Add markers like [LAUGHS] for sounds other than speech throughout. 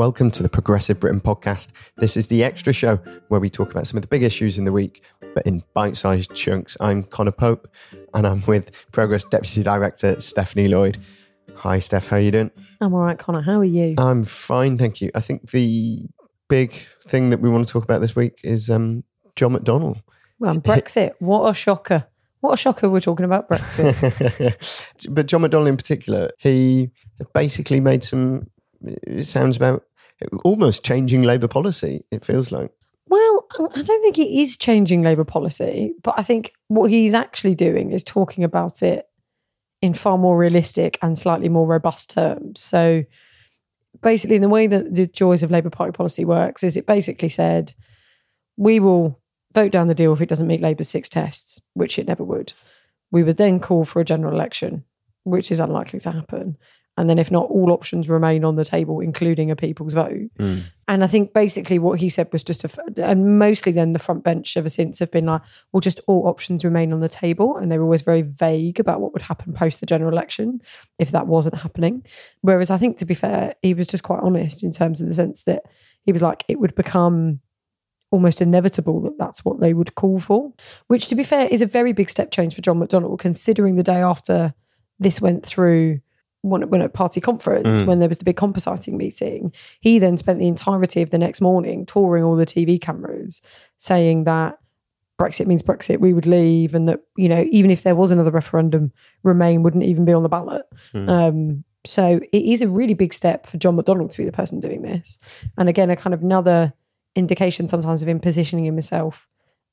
Welcome to the Progressive Britain podcast. This is the extra show where we talk about some of the big issues in the week, but in bite sized chunks. I'm Conor Pope and I'm with Progress Deputy Director Stephanie Lloyd. Hi, Steph. How are you doing? I'm all right, Conor. How are you? I'm fine, thank you. I think the big thing that we want to talk about this week is um, John McDonnell. Well, Brexit. What a shocker. What a shocker we're talking about Brexit. [LAUGHS] but John McDonnell in particular, he basically made some, it sounds about almost changing Labour policy, it feels like. well, I don't think he is changing Labour policy, but I think what he's actually doing is talking about it in far more realistic and slightly more robust terms. So basically, in the way that the joys of Labour Party policy works is it basically said, we will vote down the deal if it doesn't meet Labour's six tests, which it never would. We would then call for a general election, which is unlikely to happen. And then, if not, all options remain on the table, including a people's vote. Hmm. And I think basically what he said was just a, and mostly then the front bench ever since have been like, well, just all options remain on the table. And they were always very vague about what would happen post the general election if that wasn't happening. Whereas I think, to be fair, he was just quite honest in terms of the sense that he was like, it would become almost inevitable that that's what they would call for, which, to be fair, is a very big step change for John McDonnell, considering the day after this went through when, when at party conference, Mm. when there was the big compositing meeting, he then spent the entirety of the next morning touring all the TV cameras, saying that Brexit means Brexit, we would leave, and that, you know, even if there was another referendum, Remain wouldn't even be on the ballot. Mm. Um, so it is a really big step for John McDonnell to be the person doing this. And again, a kind of another indication sometimes of him positioning himself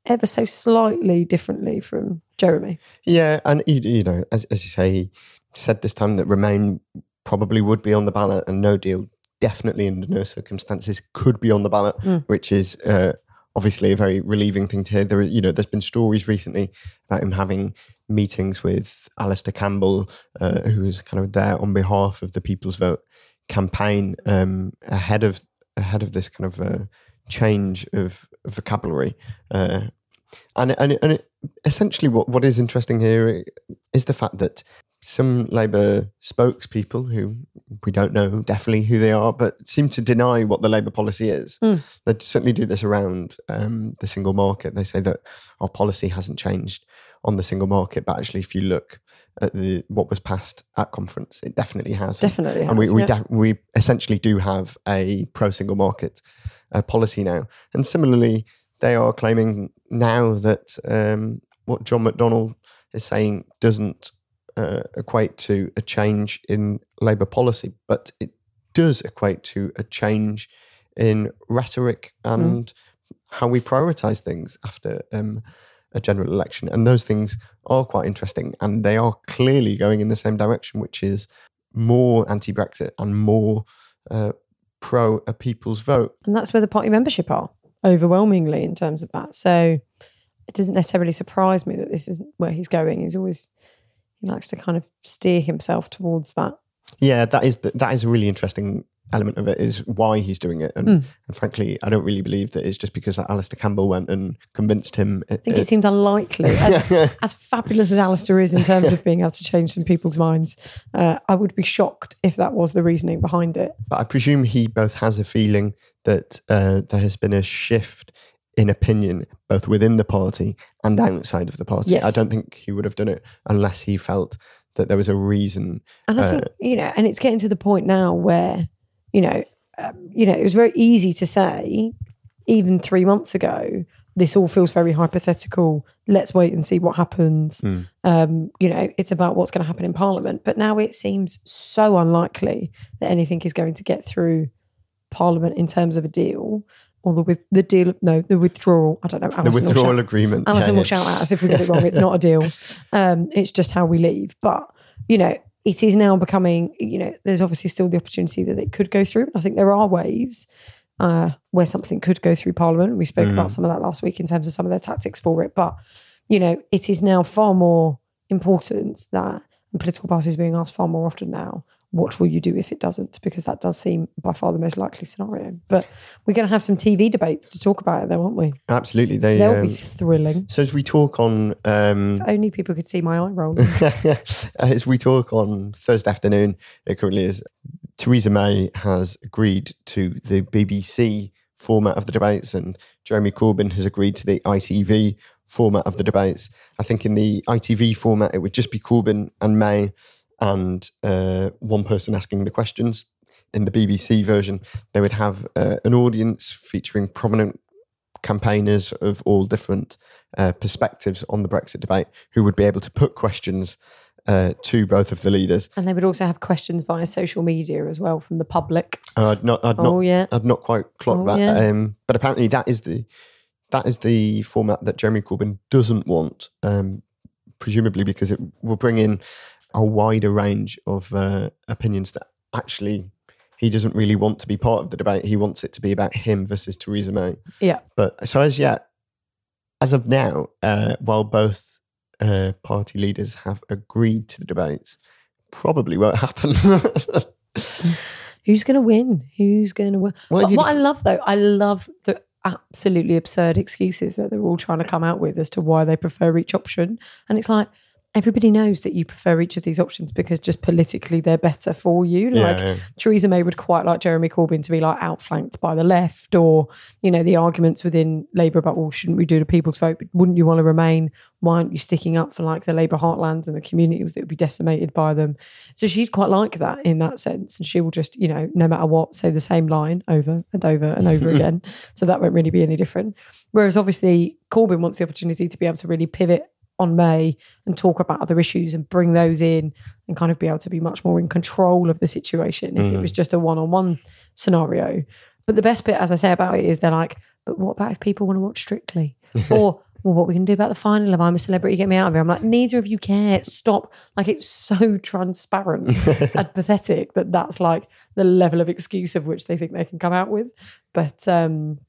ever so slightly differently from Jeremy. Yeah, and you, you know, as, as you say, he said this time that Remain probably would be on the ballot, and No Deal definitely, under no circumstances, could be on the ballot, Mm. which is uh, obviously a very relieving thing to hear. There, you know, there's been stories recently about him having meetings with Alastair Campbell, uh, who was kind of there on behalf of the People's Vote campaign um, ahead of ahead of this kind of uh, change of vocabulary. Uh, and and and it, essentially, what, what is interesting here is the fact that some Labour spokespeople, who we don't know definitely who they are, but seem to deny what the Labour policy is. Mm. They certainly do this around um, the single market. They say that our policy hasn't changed on the single market, but actually, if you look at the what was passed at conference, it definitely has. And- Definitely. and we has, we, de- we essentially do have a pro single market uh, policy now. And similarly, they are claiming now that um, what John McDonnell is saying doesn't uh, equate to a change in Labour policy, but it does equate to a change in rhetoric and how we prioritise things after um, a general election. And those things are quite interesting, and they are clearly going in the same direction, which is more anti-Brexit and more uh, pro a people's vote. And that's where the party membership are overwhelmingly in terms of that. So it doesn't necessarily surprise me that this is where he's going. He's always, he likes to kind of steer himself towards that. Yeah, that is that is a really interesting element of it is why he's doing it, and, Mm. and frankly, I don't really believe that it's just because that Alastair Campbell went and convinced him. I think it seemed unlikely. As, [LAUGHS] as fabulous as Alastair is in terms of being able to change some people's minds, uh, I would be shocked if that was the reasoning behind it. but I presume he both has a feeling that uh, there has been a shift in opinion, both within the party and outside of the party. Yes. I don't think he would have done it unless he felt that there was a reason. And I think, you know, and it's getting to the point now where, you know, um, you know, it was very easy to say, even three months ago, this all feels very hypothetical. Let's wait and see what happens. Mm. Um, you know, it's about what's going to happen in Parliament. But now it seems so unlikely that anything is going to get through Parliament in terms of a deal. Or the with the deal, no, the withdrawal. I don't know. the Alison will withdrawal shout- agreement. Alison Yeah, will yeah. shout at us if we get it wrong. It's not a deal. [LAUGHS] Um, it's just how we leave. But you know, it is now becoming. You know, there's obviously still the opportunity that it could go through. I think there are ways uh, where something could go through Parliament. We spoke Mm. about some of that last week in terms of some of their tactics for it. But you know, it is now far more important that political parties being asked far more often now. What will you do if it doesn't? Because that does seem by far the most likely scenario. But we're going to have some TV debates to talk about it, though, aren't we? Absolutely. They, They'll um, be thrilling. so as we talk on um, If only people could see my eye roll. [LAUGHS] as we talk on Thursday afternoon, it currently is. Theresa May has agreed to the BBC format of the debates, and Jeremy Corbyn has agreed to the ITV format of the debates. I think in the ITV format, it would just be Corbyn and May, and uh, one person asking the questions. In the BBC version, they would have uh, an audience featuring prominent campaigners of all different uh, perspectives on the Brexit debate who would be able to put questions uh, to both of the leaders. And they would also have questions via social media as well from the public. Uh, I'd not, I'd Oh, not, yeah. I'd not quite clocked Oh, that. yeah. Um, but apparently, that is the that is the format that Jeremy Corbyn doesn't want. Um, presumably, because it will bring in a wider range of uh, opinions that actually he doesn't really want to be part of the debate. He wants it to be about him versus Theresa May. Yeah. But so as yet, as of now, uh, while both uh, party leaders have agreed to the debates, probably won't [LAUGHS] happen. Who's going to win? Who's going to win? What, what I love, though, I love the absolutely absurd excuses that they're all trying to come out with as to why they prefer each option. And it's like, everybody knows that you prefer each of these options because just politically they're better for you. Yeah, Like yeah. Theresa May would quite like Jeremy Corbyn to be like outflanked by the left, or you know the arguments within Labour about well, shouldn't we do the people's vote? But wouldn't you want to remain? Why aren't you sticking up for like the Labour heartlands and the communities that would be decimated by them? So she'd quite like that in that sense, and she will just you know no matter what say the same line over and over and over [LAUGHS] again. So that won't really be any different. Whereas obviously Corbyn wants the opportunity to be able to really pivot on May and talk about other issues and bring those in and kind of be able to be much more in control of the situation if it Mm. was just a one on one scenario. But the best bit, as I say about it, is they're like, but what about if people want to watch Strictly? [LAUGHS] or, well, what we can do about the final of I'm a Celebrity, get me out of here? I'm like, neither of you care. Stop. Like, it's so [LAUGHS] transparent [LAUGHS] and pathetic that that's like the level of excuse of which they think they can come out with. But um,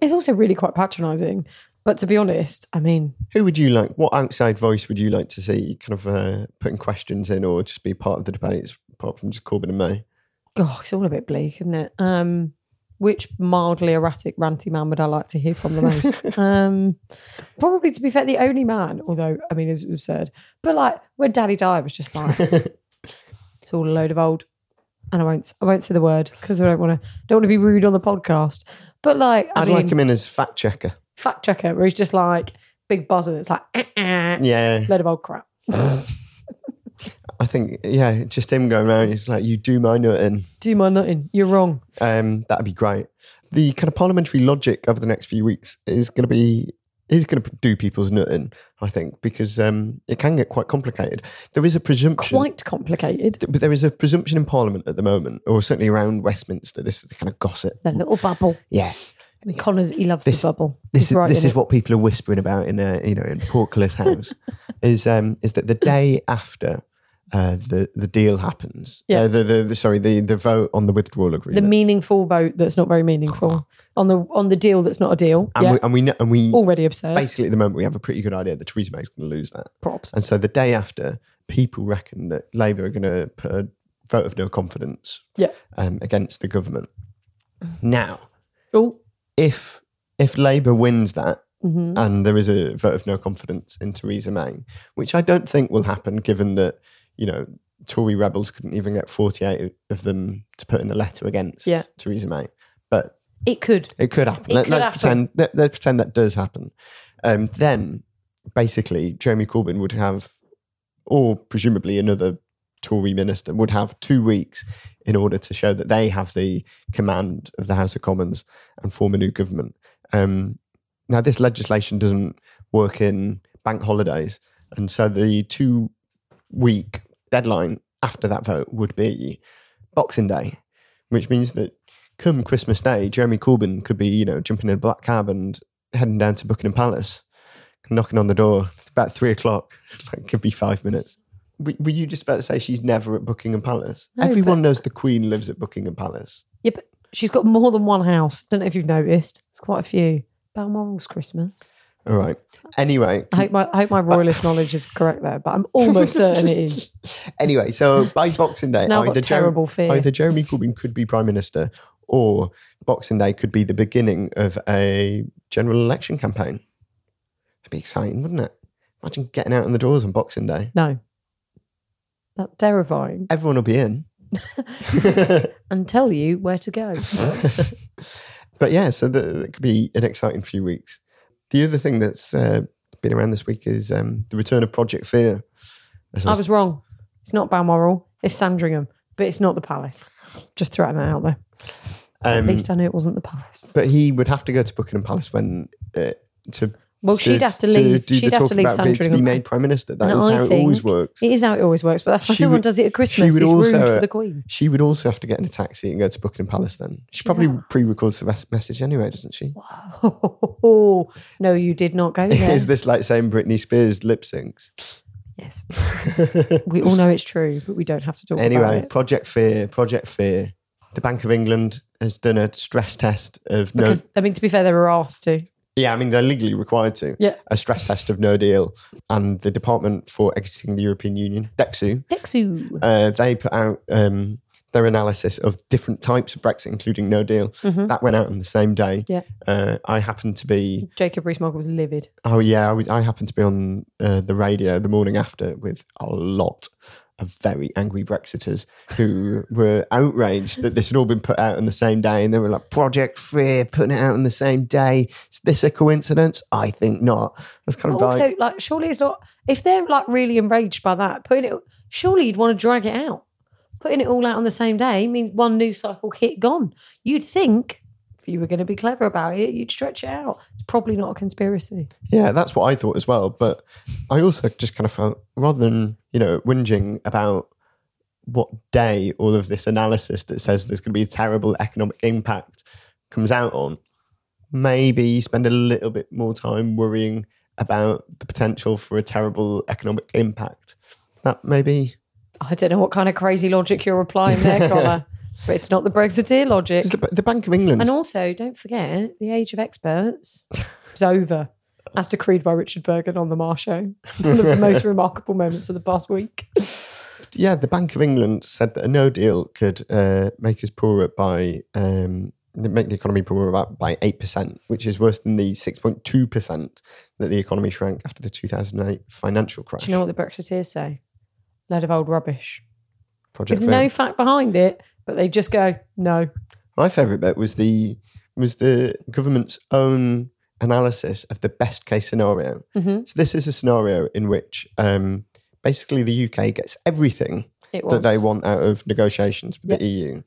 it's also really quite patronizing. But to be honest, I mean, Who would you like? What outside voice would you like to see kind of uh, putting questions in or just be part of the debates apart from just Corbyn and May? oh, it's all a bit bleak, isn't it? Um, which mildly erratic, ranty man would I like to hear from the most? [LAUGHS] um, probably, to be fair, the only man, although, I mean, it's absurd. But like when Danny Dyer, was just like, [LAUGHS] it's all a load of old. And I won't, I won't say the word because I don't want to, don't want to be rude on the podcast. But like, I I'd mean, like him in as fact checker. Fact checker, where he's just like big buzzer. That's like, eh, eh, Yeah. load of old crap. [LAUGHS] I think, yeah, just him going around. It's like, you do my nutting. Do my nutting. You're wrong. Um, that'd be great. The kind of parliamentary logic over the next few weeks is going to be is going to do people's nutting, I think, because um, it can get quite complicated. There is a presumption, Quite complicated. but there is a presumption in Parliament at the moment, or certainly around Westminster. This is the kind of gossip. The little bubble. Yeah, Connors, he loves This- the bubble. this He's is right this is it. what people are whispering about in a you know in Portcullis House [LAUGHS] is um is that the day after uh, the the deal happens, Yeah. uh, the, the the sorry the the vote on the withdrawal agreement. the meaningful vote that's not very meaningful on the on the deal that's not a deal. and yeah, we and we know, and we already absurd. basically at the moment we have a pretty good idea that Theresa May's going to lose that, Props. and so the day after, people reckon that Labour are going to put a vote of no confidence Yeah. um, against the government. Now, Oh, if if Labour wins that hmm and there is a vote of no confidence in Theresa May, which I don't think will happen given that, you know, Tory rebels couldn't even get 48 of them to put in a letter against Yeah. Theresa May. But It could. It could happen. It Let, us pretend. Let, let's pretend that does happen. Um, then, basically, Jeremy Corbyn would have, or presumably another Tory minister would have two weeks in order to show that they have the command of the House of Commons and form a new government. Um, now, this legislation doesn't work in bank holidays, and so the two week deadline after that vote would be Boxing Day, which means that come Christmas Day, Jeremy Corbyn could be, you know, jumping in a black cab and heading down to Buckingham Palace, knocking on the door. About three o'clock. [LAUGHS] It could be five minutes. Were you just about to say she's never at Buckingham Palace? No, Everyone but- knows the Queen lives at Buckingham Palace. Yeah, but she's got more than one house. Don't know if you've noticed. It's quite a few. Balmoral's Christmas. All right. Anyway, I hope my I hope my royalist knowledge is correct there, but I'm almost certain it is. [LAUGHS] anyway, so by Boxing Day, Now either, Jer- fear. either Jeremy Corbyn could be Prime Minister or Boxing Day could be the beginning of a general election campaign. That'd be exciting, wouldn't it? Imagine getting out on the doors on Boxing Day. No. That's terrifying. Everyone will be in. [LAUGHS] And tell you where to go. [LAUGHS] but yeah, so the, it could be an exciting few weeks. The other thing that's uh, been around this week is um, the return of Project Fear. As I was- wrong. It's not Balmoral. It's Sandringham, but it's not the palace. Just throwing that out there. At um, least I knew it wasn't the palace. but he would have to go to Buckingham Palace when uh, to Well, she'd have to leave. do she'd have to leave being- to be made prime minister. That is And I how it always works. It is how it always works, but that's why She no one would- does it at Christmas. It's also, rude uh, for the Queen. She would also have to get in a taxi and go to Buckingham Palace. Then she probably pre-records the message anyway, doesn't she? Oh, [LAUGHS] no, you did not go [LAUGHS] there. is this like saying Britney Spears lip syncs? yes. [LAUGHS] We all know it's true, but we don't have to talk about it. Anyway. Project Fear, Project Fear. The Bank of England has done a stress test of no. Because, I mean, to be fair, they were asked to. Yeah, I mean they're legally required to. Yeah. A stress test of no deal, and the Department for Exiting the European Union, DExEU, Nexu. uh, they put out um, their analysis of different types of Brexit, including no deal. That went out on the same day. Mm-hmm. Yeah. Uh, I happened to be. Jacob Rees-Mogg was livid. Oh yeah, I, was, I happened to be on uh, the radio the morning after with a lot of very angry Brexiters who were outraged that this had all been put out on the same day, and they were like, "Project Fear, putting it out on the same day. Is this a coincidence? I think not." I was kind of Also, like, like, surely it's not. If they're like really enraged by that, putting it, surely you'd want to drag it out. Putting it all out on the same day means one news cycle hit gone. You'd think you were going to be clever about it, you'd stretch it out. It's probably not a conspiracy. Yeah, that's what I thought as well. But I also just kind of felt rather than, you know, whinging about what day all of this analysis that says there's going to be a terrible economic impact comes out on, maybe spend a little bit more time worrying about the potential for a terrible economic impact. That maybe I don't know what kind of crazy logic you're applying there, [LAUGHS] Conor, but it's not the Brexiteer logic. the, the Bank of England. And also, don't forget, the age of experts is over, as decreed by Richard Burgon on the Marr Show. [LAUGHS] One of the most remarkable moments of the past week. yeah, the Bank of England said that a no deal could uh, make us poorer by um, make the economy poorer about by eight percent, which is worse than the six point two percent that the economy shrank after the two thousand eight financial crash. Do you know what the Brexiteers say? Load of old rubbish. Project With Fair. no fact behind it, but they just go, no. My favourite bit was the was the government's own analysis of the best case scenario. Mhm. So this is a scenario in which um, basically the UK gets everything that they want out of negotiations with Yep. the EU.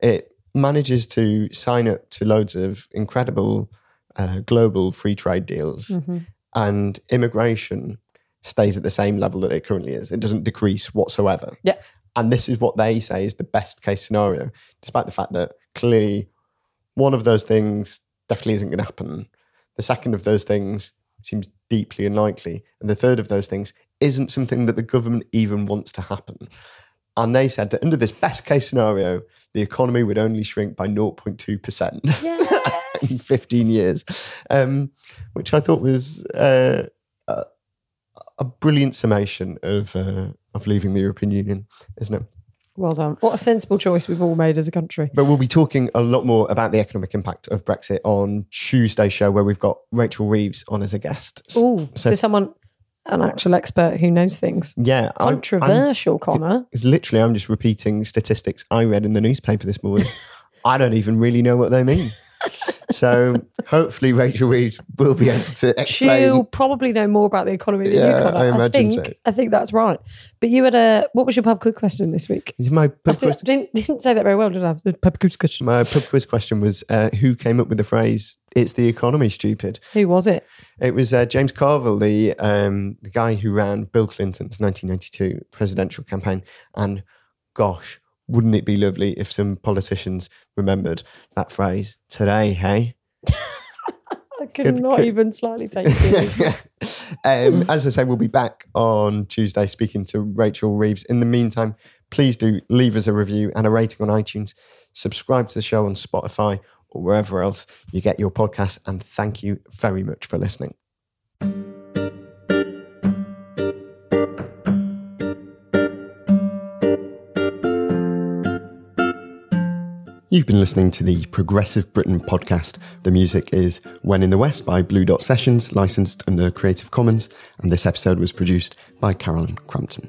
It manages to sign up to loads of incredible uh, global free trade deals, Mhm. and immigration stays at the same level that it currently is. It doesn't decrease whatsoever. Yeah. And this is what they say is the best case scenario, despite the fact that clearly one of those things definitely isn't going to happen. The second of those things seems deeply unlikely. And the third of those things isn't something that the government even wants to happen. And they said that under this best case scenario, the economy would only shrink by 0.2% [LAUGHS] in 15 years, um, which I thought was uh, a, a brilliant summation of, uh, of leaving the European Union, isn't it? well done. What a sensible choice we've all made as a country. But we'll be talking a lot more about the economic impact of Brexit on Tuesday's show, where we've got Rachel Reeves on as a guest. Oh, so, So- someone, an actual expert who knows things. Yeah, I'm- I'm- Controversial, Conor. It's literally, I'm just repeating statistics I read in the newspaper this morning. [LAUGHS] I don't even really know what they mean. [LAUGHS] so hopefully Rachel Reeves will be able to explain. She'll probably know more about the economy than Yeah, you can. I imagine think, so. I think that's right. But you had a what was your pub quiz question this week? My I pub quiz, didn't, didn't say that very well, did I? The pub quiz question. my pub quiz question was uh, who came up with the phrase "It's the economy, stupid." Who was it? It was uh, James Carville, the um, the guy who ran Bill Clinton's 1992 presidential campaign. And gosh, wouldn't it be lovely if some politicians remembered that phrase today? Hey. [LAUGHS] I could not good. even slightly take [LAUGHS] it um, as I say, we'll be back on Tuesday speaking to Rachel Reeves. In the meantime, please do leave us a review and a rating on iTunes. Subscribe to the show on Spotify or wherever else you get your podcasts. And thank you very much for listening. You've been listening to the Progressive Britain podcast. The music is When in the West by Blue Dot Sessions, licensed under Creative Commons, and this episode was produced by Carolyn Crampton.